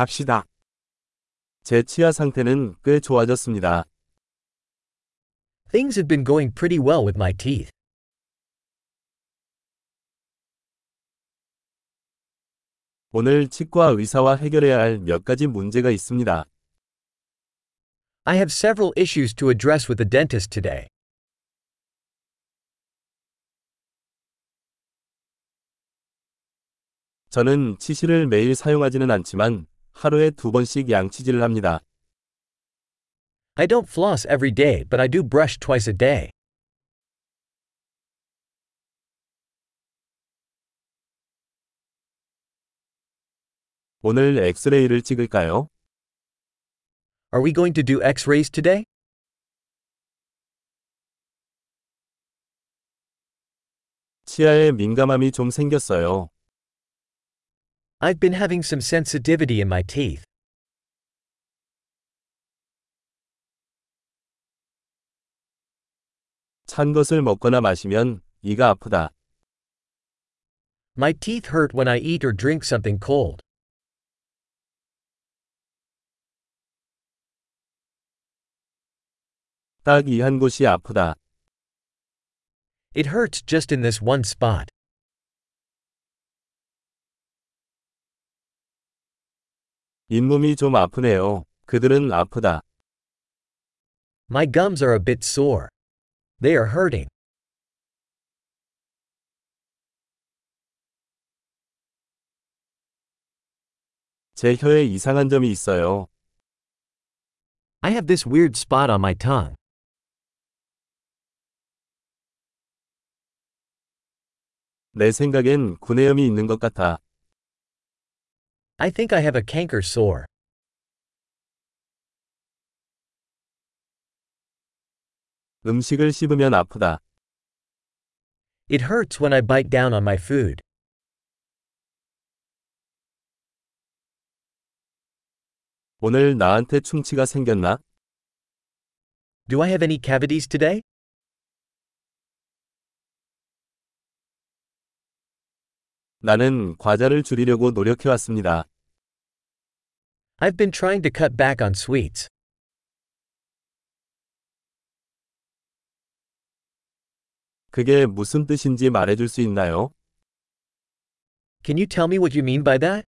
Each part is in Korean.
갑시다. 제 치아 상태는 꽤 좋아졌습니다. Things have been going pretty well with my teeth. 오늘 치과 의사와 해결해야 할 몇 가지 문제가 있습니다. I have several issues to address with the dentist today. 저는 치실을 매일 사용하지는 않지만 하루에 두 번씩 양치질을 합니다. I don't floss every day, but I do brush twice a day. 오늘 엑스레이를 찍을까요? Are we going to do x rays today? 치아에 민감함이 좀 생겼어요. I've been having some sensitivity in my teeth. 찬 것을 먹거나 마시면 이가 아프다. My teeth hurt when I eat or drink something cold. 딱 이 한 곳이 아프다. It hurts just in this one spot. 잇몸이 좀 아프네요. 그들은 아프다. My gums are a bit sore. They are hurting. 제 혀에 이상한 점이 있어요. I have this weird spot on my tongue. 내 생각엔 구내염이 있는 것 같아. I think I have a canker sore. 음식을 씹으면 아프다. It hurts when I bite down on my food. 오늘 나한테 충치가 생겼나? Do I have any cavities today? 나는 과자를 줄이려고 노력해왔습니다. I've been trying to cut back on sweets. 그게 무슨 뜻인지 말해줄 수 있나요? Can you tell me what you mean by that?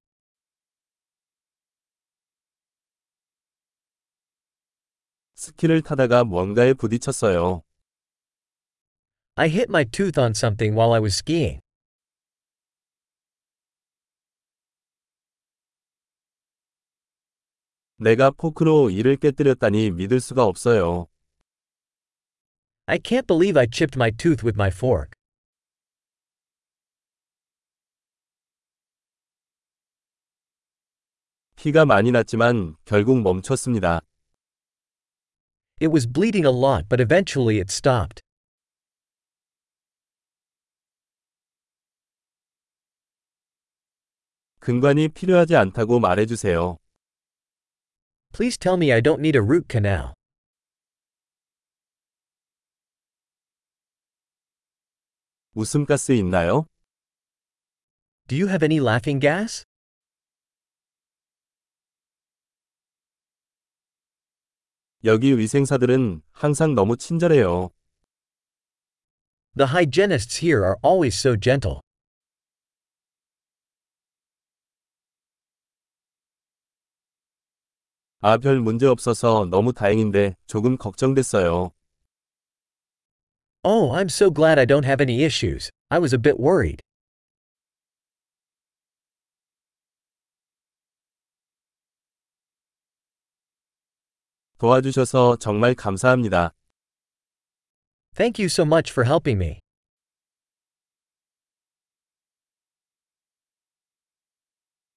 스키를 타다가 뭔가에 부딪혔어요. I hit my tooth on something while I was skiing. 내가 포크로 이를 깨뜨렸다니 믿을 수가 없어요. I can't believe I chipped my tooth with my fork. 피가 많이 났지만 결국 멈췄습니다. It was bleeding a lot, but eventually it stopped. 근관이 필요하지 않다고 말해주세요. Please tell me I don't need a root canal. 웃음가스 있나요? Do you have any laughing gas? 여기 위생사들은 항상 너무 친절해요. The hygienists here are always so gentle. 아, 별 문제 없어서 너무 다행인데 조금 걱정됐어요. Oh, I'm so glad I don't have any issues. I was a bit worried. 도와주셔서 정말 감사합니다. Thank you so much for helping me.